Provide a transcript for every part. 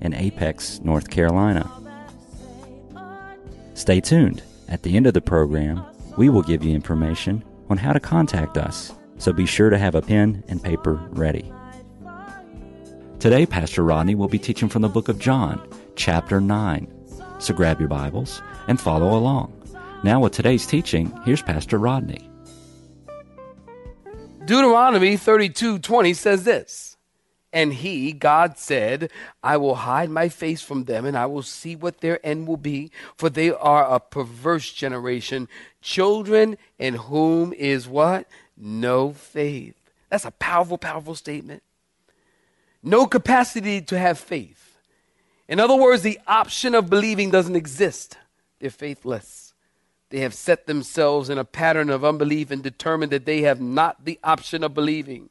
in Apex, North Carolina. Stay tuned. At the end of the program, we will give you information on how to contact us, so be sure to have a pen and paper ready. Today, Pastor Rodney will be teaching from the book of John, chapter 9. So grab your Bibles and follow along. Now, with today's teaching, here's Pastor Rodney. Deuteronomy 32:20 says this. And he, God said, I will hide my face from them, and I will see what their end will be, for they are a perverse generation, children in whom is what? No faith. That's a powerful, powerful statement. No capacity to have faith. In other words, the option of believing doesn't exist. They're faithless. They have set themselves in a pattern of unbelief and determined that they have not the option of believing.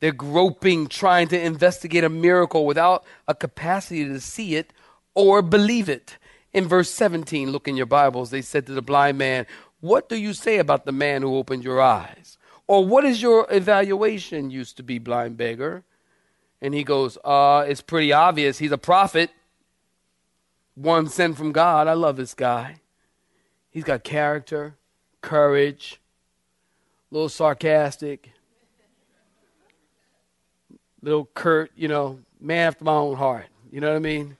They're groping, trying to investigate a miracle without a capacity to see it or believe it. In verse 17, look in your Bibles, they said to the blind man, What do you say about the man who opened your eyes? Or what is your evaluation, used to be blind beggar? And he goes, uh, It's pretty obvious. He's a prophet, one sent from God. I love this guy. He's got character, courage, a little sarcastic little Kurt, you know, man after my own heart. You know what I mean?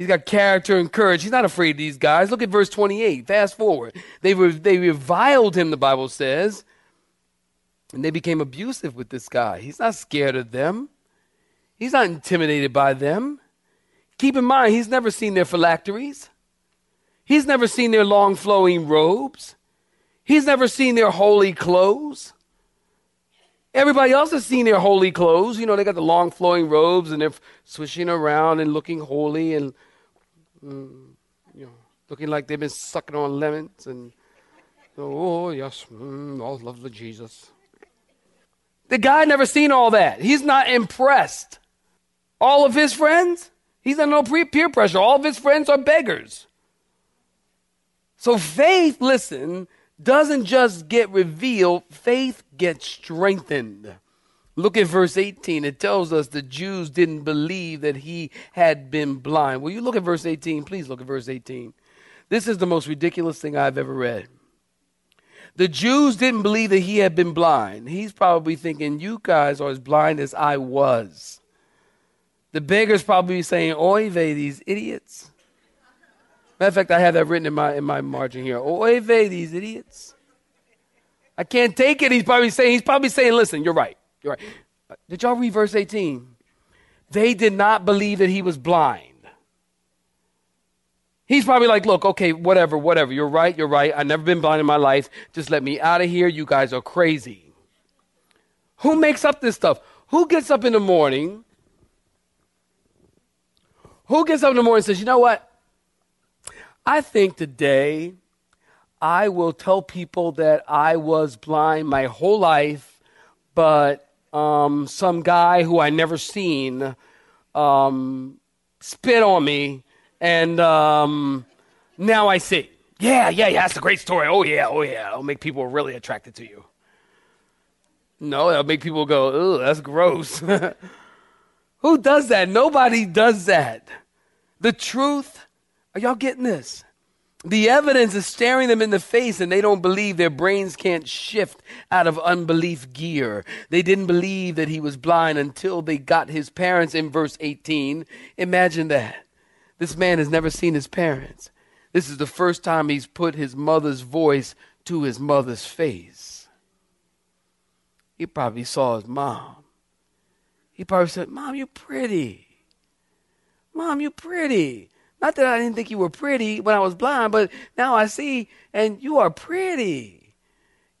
He's got character and courage. He's not afraid of these guys. Look at verse 28. Fast forward. They, re- they reviled him, the Bible says, and they became abusive with this guy. He's not scared of them, he's not intimidated by them. Keep in mind, he's never seen their phylacteries, he's never seen their long flowing robes, he's never seen their holy clothes. Everybody else has seen their holy clothes. You know, they got the long flowing robes and they're swishing around and looking holy and, mm, you know, looking like they've been sucking on lemons and, oh, yes, mm, all love of Jesus. The guy never seen all that. He's not impressed. All of his friends, he's under no peer pressure. All of his friends are beggars. So faith, listen, doesn't just get revealed, faith gets strengthened. Look at verse 18. It tells us the Jews didn't believe that he had been blind. Will you look at verse 18? Please look at verse 18. This is the most ridiculous thing I've ever read. The Jews didn't believe that he had been blind. He's probably thinking, You guys are as blind as I was. The beggar's probably saying, Oy vey, these idiots. Matter of fact, I have that written in my in my margin here. Oy vey, these idiots. I can't take it. He's probably saying, he's probably saying, listen, you're right. You're right. Uh, did y'all read verse 18? They did not believe that he was blind. He's probably like, look, okay, whatever, whatever. You're right, you're right. I've never been blind in my life. Just let me out of here. You guys are crazy. Who makes up this stuff? Who gets up in the morning? Who gets up in the morning and says, you know what? I think today I will tell people that I was blind my whole life, but um, some guy who I never seen um, spit on me, and um, now I see. Yeah, yeah, yeah, that's a great story. Oh, yeah, oh, yeah. It'll make people really attracted to you. No, it'll make people go, oh, that's gross. Who does that? Nobody does that. The truth are y'all getting this? The evidence is staring them in the face and they don't believe their brains can't shift out of unbelief gear. They didn't believe that he was blind until they got his parents in verse 18. Imagine that. This man has never seen his parents. This is the first time he's put his mother's voice to his mother's face. He probably saw his mom. He probably said, Mom, you're pretty. Mom, you're pretty. Not that I didn't think you were pretty when I was blind, but now I see, and you are pretty.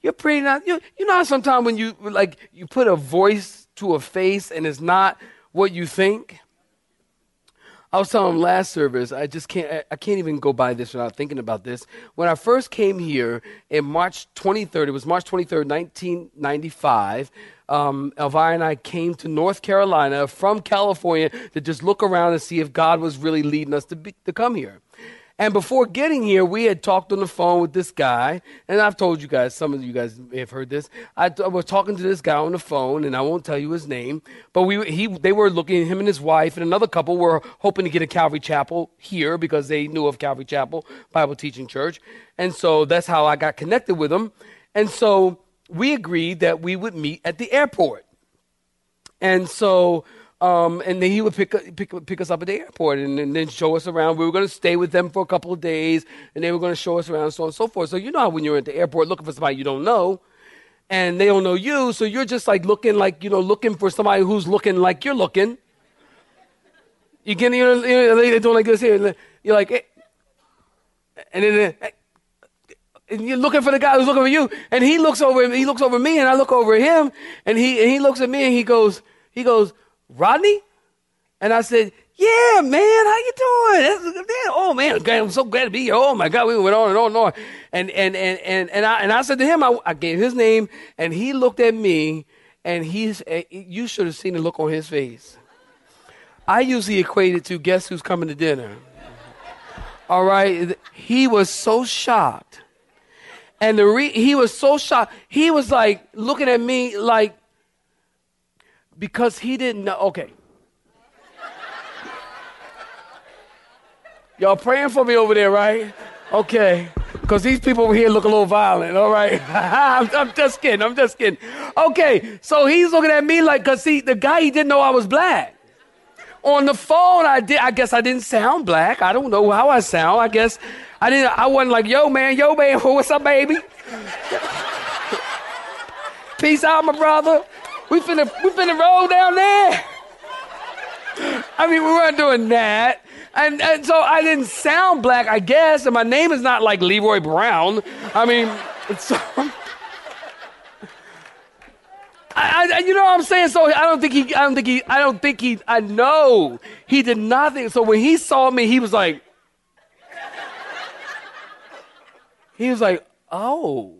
You're pretty. Not you. You know sometimes when you like you put a voice to a face and it's not what you think. I was telling him last service, I just can't, I, can't even go by this without thinking about this. When I first came here in March 23rd, it was March 23rd, 1995, um, Elvira and I came to North Carolina from California to just look around and see if God was really leading us to, be, to come here. And before getting here, we had talked on the phone with this guy, and I've told you guys, some of you guys may have heard this. I, I was talking to this guy on the phone, and I won't tell you his name, but we, he, they were looking, him and his wife and another couple were hoping to get a Calvary Chapel here because they knew of Calvary Chapel Bible Teaching Church. And so that's how I got connected with them. And so we agreed that we would meet at the airport. And so um, and then he would pick, pick, pick us up at the airport and, and then show us around. We were going to stay with them for a couple of days, and they were going to show us around, so on and so forth. So you know how when you're at the airport looking for somebody you don't know, and they don't know you, so you're just like looking like, you know, looking for somebody who's looking like you're looking. You get, you know, they're doing like this here. You're like, and then, eh. and you're looking for the guy who's looking for you, and he looks over, he looks over me, and I look over him, and he, and he looks at me, and he goes, he goes, Rodney? And I said, yeah, man, how you doing? Man, oh man, I'm so glad to be here. Oh my God, we went on and on and on. And and and and, and I and I said to him, I, I gave his name, and he looked at me, and he's eh, you should have seen the look on his face. I usually equate it to guess who's coming to dinner. All right, he was so shocked, and the re- he was so shocked. He was like looking at me like because he didn't know. Okay. Y'all praying for me over there, right? Okay. Because these people over here look a little violent, all right? I'm, I'm, just kidding. I'm just kidding. Okay. So he's looking at me like, because see, the guy, he didn't know I was black. On the phone, I did. I guess I didn't sound black. I don't know how I sound. I guess I didn't. I wasn't like, "Yo, man, yo, man, what's up, baby?" Peace out, my brother. We finna, we finna roll down there. I mean, we weren't doing that. And, and so I didn't sound black, I guess, and my name is not like Leroy Brown. I mean, so. I, I, you know what I'm saying? So I don't think he, I don't think he, I don't think he, I know he did nothing. So when he saw me, he was like, he was like, oh.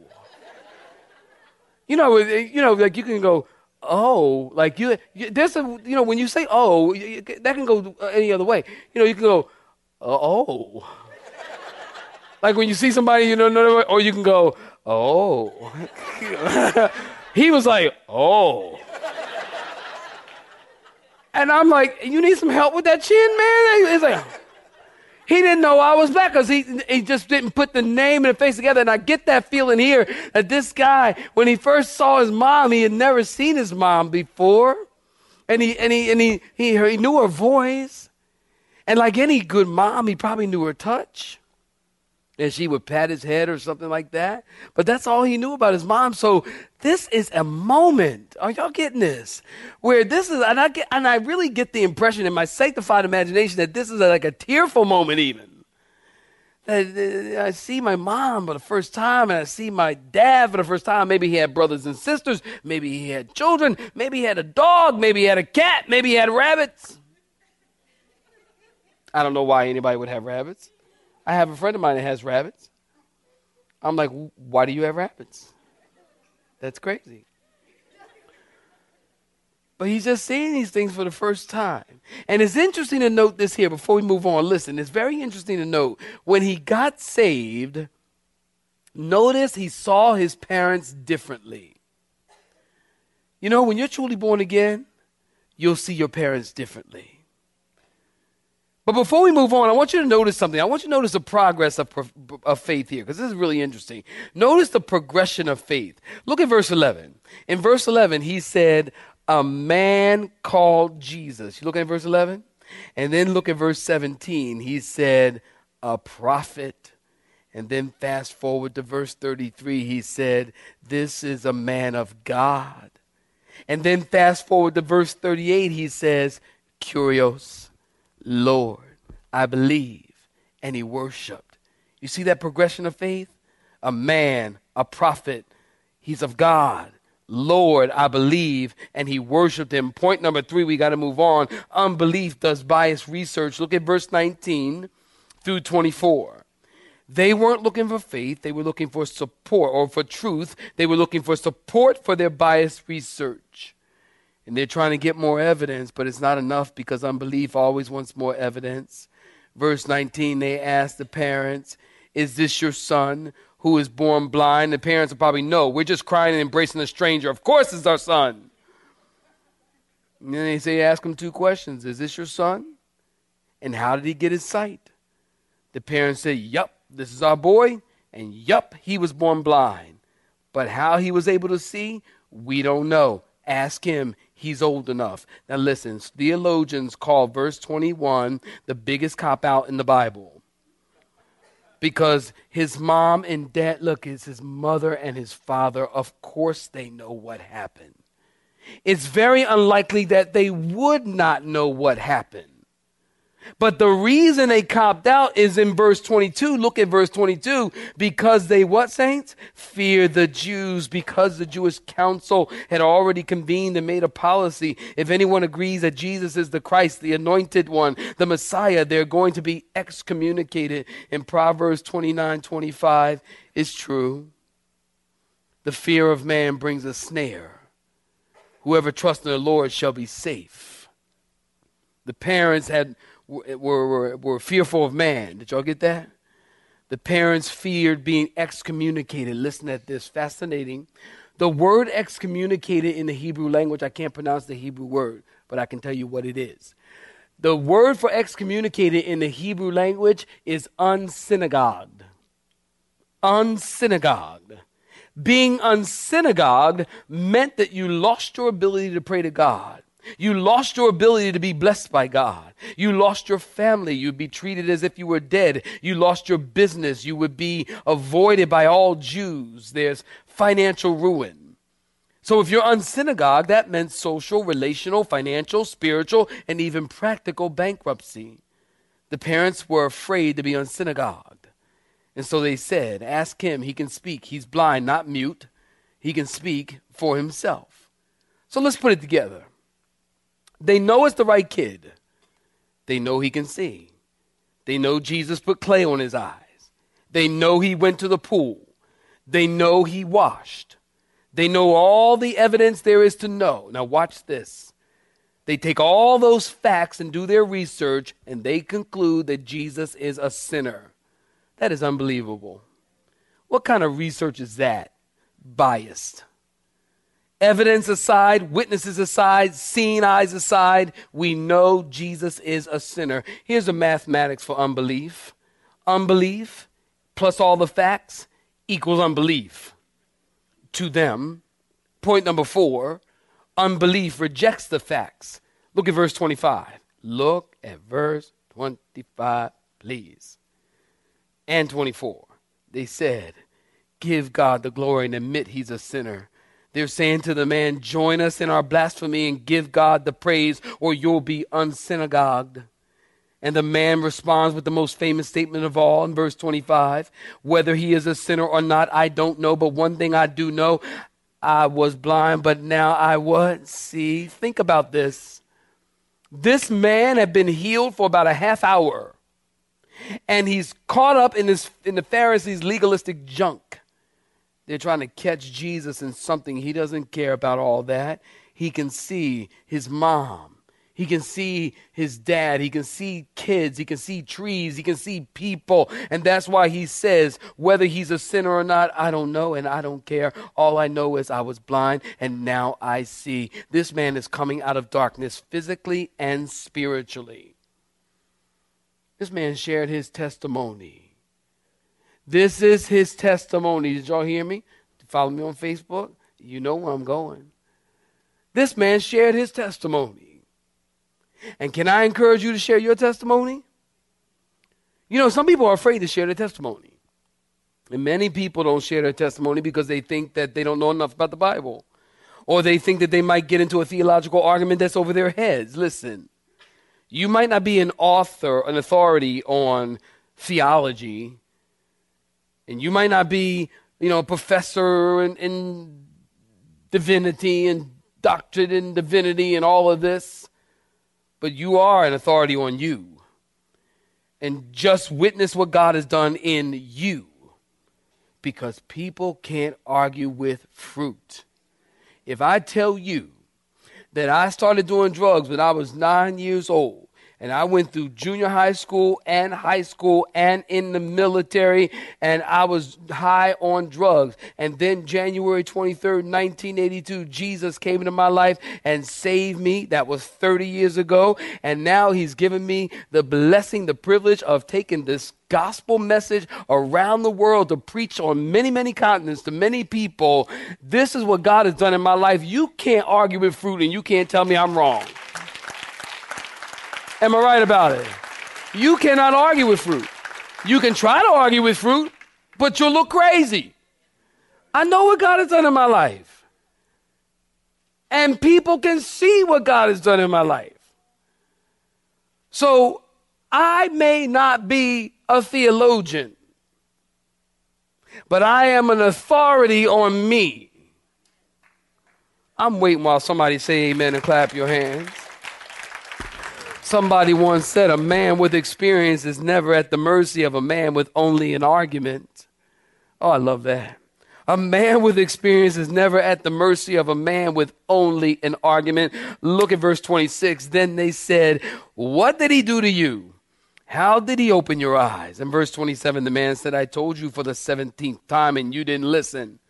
You know, you know, like you can go, oh, like you, you there's a, you know, when you say oh, you, that can go uh, any other way. You know, you can go, uh, oh. like when you see somebody, you know, or you can go, oh. he was like, oh. And I'm like, you need some help with that chin, man? He's like, he didn't know I was black because he, he just didn't put the name and the face together. And I get that feeling here that this guy, when he first saw his mom, he had never seen his mom before. And he, and he, and he, he, he knew her voice. And like any good mom, he probably knew her touch and she would pat his head or something like that. But that's all he knew about his mom. So this is a moment. Are y'all getting this? Where this is, and I get, and I really get the impression in my sanctified imagination that this is like a tearful moment, even. That uh, I see my mom for the first time, and I see my dad for the first time. Maybe he had brothers and sisters. Maybe he had children. Maybe he had a dog. Maybe he had a cat. Maybe he had rabbits. I don't know why anybody would have rabbits. I have a friend of mine that has rabbits. I'm like, why do you have rabbits? That's crazy. But he's just seeing these things for the first time. And it's interesting to note this here before we move on. Listen, it's very interesting to note when he got saved, notice he saw his parents differently. You know, when you're truly born again, you'll see your parents differently. But before we move on, I want you to notice something. I want you to notice the progress of, of faith here, because this is really interesting. Notice the progression of faith. Look at verse 11. In verse 11, he said, A man called Jesus. You look at verse 11? And then look at verse 17. He said, A prophet. And then fast forward to verse 33. He said, This is a man of God. And then fast forward to verse 38. He says, Kurios Lord, I believe. And he worshiped. You see that progression of faith? A man, a prophet, he's of God. Lord, I believe, and he worshiped him. Point number three, we got to move on. Unbelief does bias research. Look at verse 19 through 24. They weren't looking for faith, they were looking for support or for truth. They were looking for support for their bias research. And they're trying to get more evidence, but it's not enough because unbelief always wants more evidence. Verse 19, they asked the parents, Is this your son who is born blind? The parents will probably know. We're just crying and embracing a stranger. Of course, it's our son. And then they say, Ask him two questions Is this your son? And how did he get his sight? The parents say, Yup, this is our boy. And yup, he was born blind. But how he was able to see, we don't know. Ask him. He's old enough. Now, listen, theologians call verse 21 the biggest cop out in the Bible. Because his mom and dad, look, it's his mother and his father. Of course, they know what happened. It's very unlikely that they would not know what happened. But the reason they copped out is in verse 22. Look at verse 22. Because they, what saints? Fear the Jews, because the Jewish council had already convened and made a policy. If anyone agrees that Jesus is the Christ, the anointed one, the Messiah, they're going to be excommunicated. In Proverbs 29 25 is true. The fear of man brings a snare. Whoever trusts in the Lord shall be safe. The parents had were, were, were fearful of man. Did y'all get that? The parents feared being excommunicated. Listen at this, fascinating. The word excommunicated in the Hebrew language, I can't pronounce the Hebrew word, but I can tell you what it is. The word for excommunicated in the Hebrew language is unsynagogued. Unsynagogued. Being unsynagogued meant that you lost your ability to pray to God. You lost your ability to be blessed by God. You lost your family. You'd be treated as if you were dead. You lost your business. You would be avoided by all Jews. There's financial ruin. So if you're unsynagogue, that meant social, relational, financial, spiritual, and even practical bankruptcy. The parents were afraid to be unsynagogued. And so they said, Ask him. He can speak. He's blind, not mute. He can speak for himself. So let's put it together. They know it's the right kid. They know he can see. They know Jesus put clay on his eyes. They know he went to the pool. They know he washed. They know all the evidence there is to know. Now, watch this. They take all those facts and do their research, and they conclude that Jesus is a sinner. That is unbelievable. What kind of research is that? Biased. Evidence aside, witnesses aside, seeing eyes aside, we know Jesus is a sinner. Here's the mathematics for unbelief unbelief plus all the facts equals unbelief to them. Point number four unbelief rejects the facts. Look at verse 25. Look at verse 25, please. And 24. They said, Give God the glory and admit he's a sinner. They're saying to the man, Join us in our blasphemy and give God the praise, or you'll be unsynagogued. And the man responds with the most famous statement of all in verse 25 Whether he is a sinner or not, I don't know, but one thing I do know I was blind, but now I what? See, think about this. This man had been healed for about a half hour, and he's caught up in, this, in the Pharisees' legalistic junk. They're trying to catch Jesus in something. He doesn't care about all that. He can see his mom. He can see his dad. He can see kids. He can see trees. He can see people. And that's why he says, whether he's a sinner or not, I don't know and I don't care. All I know is I was blind and now I see. This man is coming out of darkness physically and spiritually. This man shared his testimony. This is his testimony. Did y'all hear me? Follow me on Facebook. You know where I'm going. This man shared his testimony. And can I encourage you to share your testimony? You know, some people are afraid to share their testimony. And many people don't share their testimony because they think that they don't know enough about the Bible. Or they think that they might get into a theological argument that's over their heads. Listen, you might not be an author, an authority on theology, and you might not be, you know, a professor in, in divinity and doctrine in divinity and all of this, but you are an authority on you. And just witness what God has done in you because people can't argue with fruit. If I tell you that I started doing drugs when I was nine years old, and I went through junior high school and high school and in the military, and I was high on drugs. And then January 23rd, 1982, Jesus came into my life and saved me. That was 30 years ago. And now He's given me the blessing, the privilege of taking this gospel message around the world to preach on many, many continents to many people. This is what God has done in my life. You can't argue with fruit and you can't tell me I'm wrong. Am I right about it? You cannot argue with fruit. You can try to argue with fruit, but you'll look crazy. I know what God has done in my life. And people can see what God has done in my life. So I may not be a theologian, but I am an authority on me. I'm waiting while somebody say amen and clap your hands. Somebody once said, A man with experience is never at the mercy of a man with only an argument. Oh, I love that. A man with experience is never at the mercy of a man with only an argument. Look at verse 26. Then they said, What did he do to you? How did he open your eyes? In verse 27, the man said, I told you for the 17th time and you didn't listen.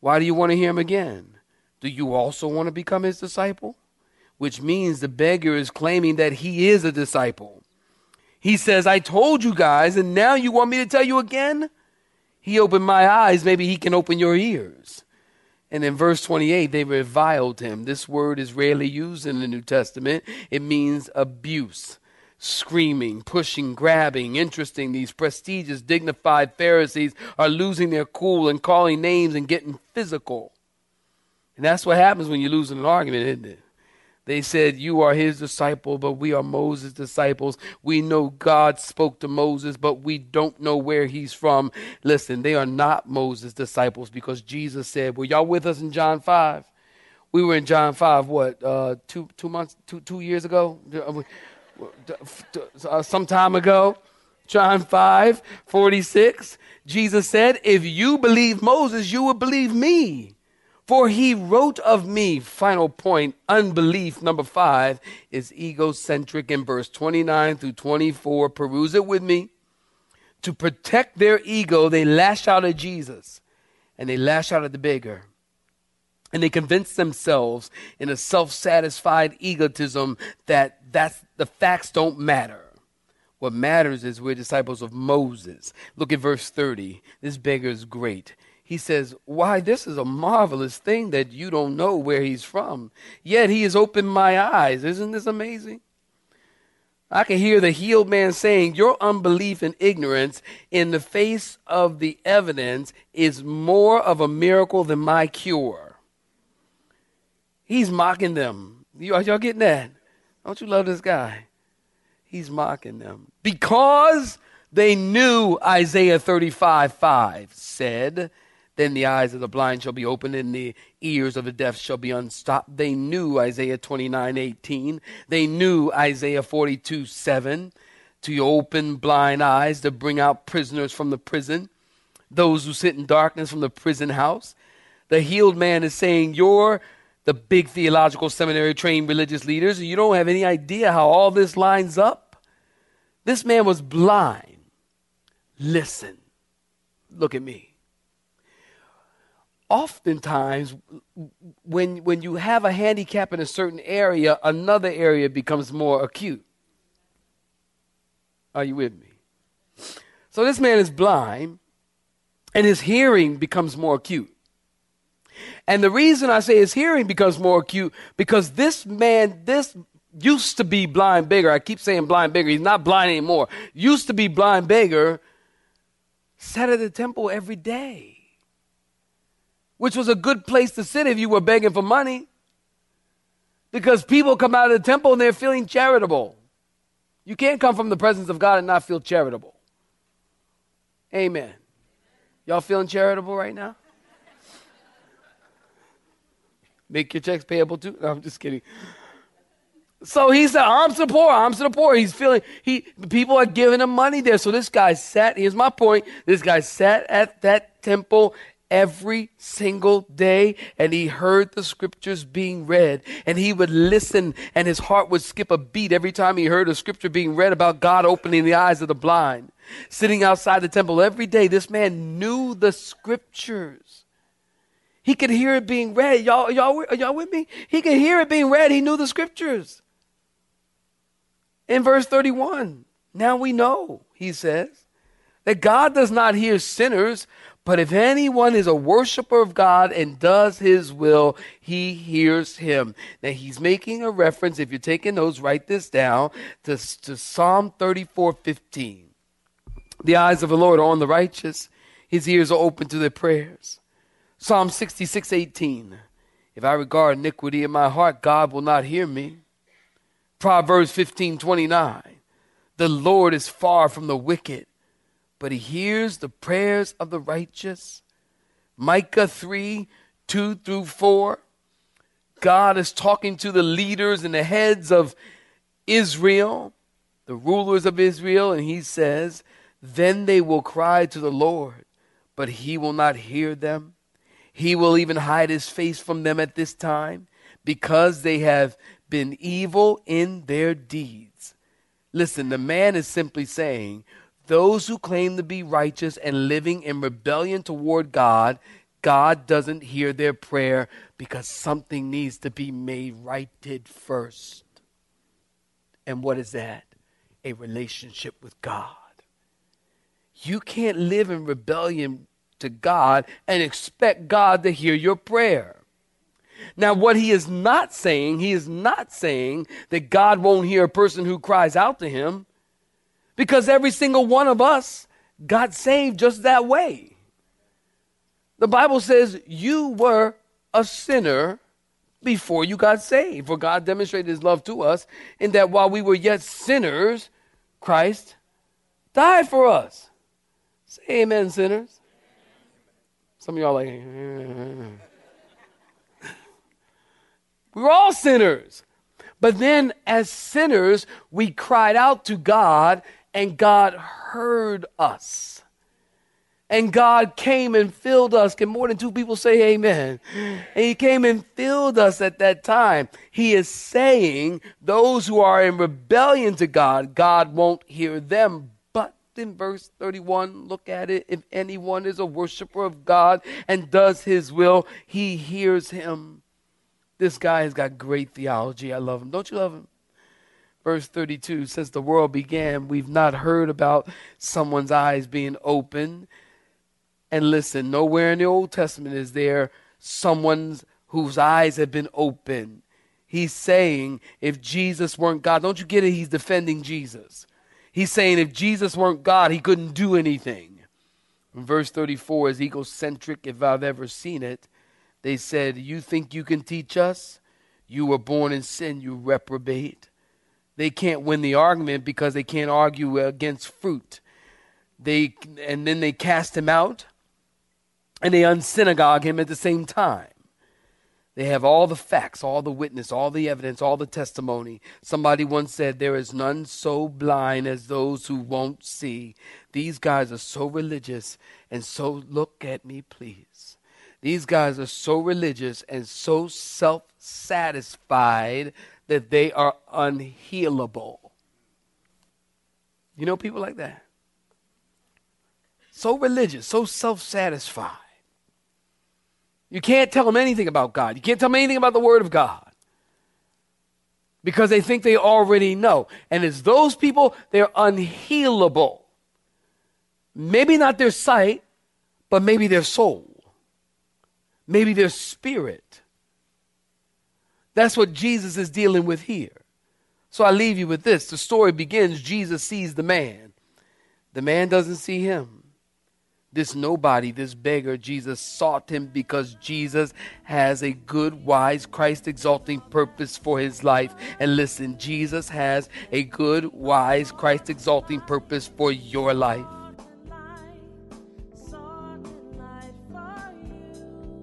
Why do you want to hear him again? Do you also want to become his disciple? Which means the beggar is claiming that he is a disciple. He says, I told you guys, and now you want me to tell you again? He opened my eyes, maybe he can open your ears. And in verse 28, they reviled him. This word is rarely used in the New Testament. It means abuse, screaming, pushing, grabbing, interesting. These prestigious, dignified Pharisees are losing their cool and calling names and getting physical. And that's what happens when you lose an argument, isn't it? They said, You are his disciple, but we are Moses' disciples. We know God spoke to Moses, but we don't know where he's from. Listen, they are not Moses' disciples because Jesus said, Were y'all with us in John 5? We were in John 5, what, uh, two, two months, two, two years ago? Uh, some time ago. John 5, 46. Jesus said, If you believe Moses, you will believe me for he wrote of me, final point, unbelief, number five, is egocentric in verse 29 through 24. Peruse it with me. To protect their ego, they lash out at Jesus and they lash out at the beggar. And they convince themselves in a self satisfied egotism that that's, the facts don't matter. What matters is we're disciples of Moses. Look at verse 30. This beggar is great he says, Why, this is a marvelous thing that you don't know where he's from. Yet he has opened my eyes. Isn't this amazing? I can hear the healed man saying, Your unbelief and ignorance in the face of the evidence is more of a miracle than my cure. He's mocking them. You, are y'all getting that? Don't you love this guy? He's mocking them. Because they knew Isaiah 35 5 said, then the eyes of the blind shall be opened and the ears of the deaf shall be unstopped. They knew Isaiah 29 18. They knew Isaiah 42 7 to open blind eyes, to bring out prisoners from the prison, those who sit in darkness from the prison house. The healed man is saying, You're the big theological seminary trained religious leaders, and you don't have any idea how all this lines up. This man was blind. Listen, look at me oftentimes when when you have a handicap in a certain area another area becomes more acute. Are you with me? So this man is blind and his hearing becomes more acute. And the reason i say his hearing becomes more acute because this man this used to be blind beggar i keep saying blind beggar he's not blind anymore used to be blind beggar sat at the temple every day which was a good place to sit if you were begging for money. Because people come out of the temple and they're feeling charitable. You can't come from the presence of God and not feel charitable. Amen. Y'all feeling charitable right now? Make your checks payable too. No, I'm just kidding. So he said, to the poor, to the poor. He's feeling, he, people are giving him money there. So this guy sat, here's my point. This guy sat at that temple every single day and he heard the scriptures being read and he would listen and his heart would skip a beat every time he heard a scripture being read about God opening the eyes of the blind. Sitting outside the temple every day, this man knew the scriptures. He could hear it being read. Y'all, y'all, y'all with me? He could hear it being read. He knew the scriptures. In verse 31, now we know, he says, that God does not hear sinners, but if anyone is a worshiper of God and does his will, he hears him. Now he's making a reference, if you're taking notes, write this down, to, to Psalm 34 15. The eyes of the Lord are on the righteous, his ears are open to their prayers. Psalm 66 18. If I regard iniquity in my heart, God will not hear me. Proverbs 15 29. The Lord is far from the wicked, but he hears the prayers of the righteous. Micah 3 2 through 4. God is talking to the leaders and the heads of Israel, the rulers of Israel, and he says, Then they will cry to the Lord, but he will not hear them. He will even hide his face from them at this time because they have been evil in their deeds. Listen, the man is simply saying, those who claim to be righteous and living in rebellion toward God, God doesn't hear their prayer because something needs to be made righted first. And what is that? A relationship with God. You can't live in rebellion to God and expect God to hear your prayer. Now, what he is not saying, he is not saying that God won't hear a person who cries out to him because every single one of us got saved just that way. The Bible says you were a sinner before you got saved. For God demonstrated his love to us in that while we were yet sinners, Christ died for us. Say amen, sinners. Some of y'all like, we were all sinners. But then, as sinners, we cried out to God, and God heard us. And God came and filled us. Can more than two people say amen? And He came and filled us at that time. He is saying those who are in rebellion to God, God won't hear them. But in verse 31, look at it. If anyone is a worshiper of God and does His will, He hears him. This guy has got great theology. I love him. Don't you love him? Verse 32 Since the world began, we've not heard about someone's eyes being open. And listen, nowhere in the Old Testament is there someone's whose eyes have been open. He's saying if Jesus weren't God, don't you get it? He's defending Jesus. He's saying if Jesus weren't God, he couldn't do anything. And verse 34 is egocentric if I've ever seen it. They said, You think you can teach us? You were born in sin, you reprobate. They can't win the argument because they can't argue against fruit. They and then they cast him out and they unsynagogue him at the same time. They have all the facts, all the witness, all the evidence, all the testimony. Somebody once said, There is none so blind as those who won't see. These guys are so religious and so, look at me, please. These guys are so religious and so self satisfied that they are unhealable. You know people like that? So religious, so self satisfied. You can't tell them anything about God. You can't tell them anything about the Word of God because they think they already know. And it's those people, they're unhealable. Maybe not their sight, but maybe their soul maybe their spirit. That's what Jesus is dealing with here. So I leave you with this. The story begins Jesus sees the man, the man doesn't see him. This nobody, this beggar, Jesus sought him because Jesus has a good, wise, Christ exalting purpose for his life. And listen, Jesus has a good, wise, Christ exalting purpose for your life.